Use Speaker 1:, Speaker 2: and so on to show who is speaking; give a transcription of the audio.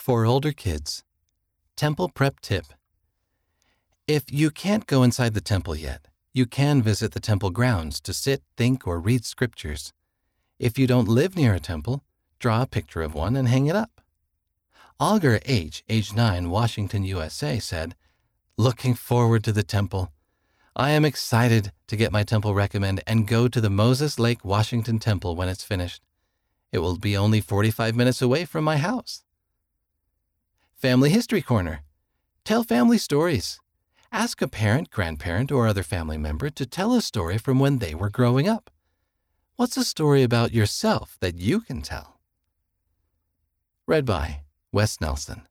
Speaker 1: For older kids, Temple Prep Tip. If you can't go inside the temple yet, you can visit the temple grounds to sit, think, or read scriptures. If you don't live near a temple, draw a picture of one and hang it up. Augur H., age 9, Washington, USA, said, Looking forward to the temple. I am excited to get my temple recommend and go to the Moses Lake Washington Temple when it's finished. It will be only 45 minutes away from my house. Family History Corner. Tell family stories. Ask a parent, grandparent, or other family member to tell a story from when they were growing up. What's a story about yourself that you can tell? Read by Wes Nelson.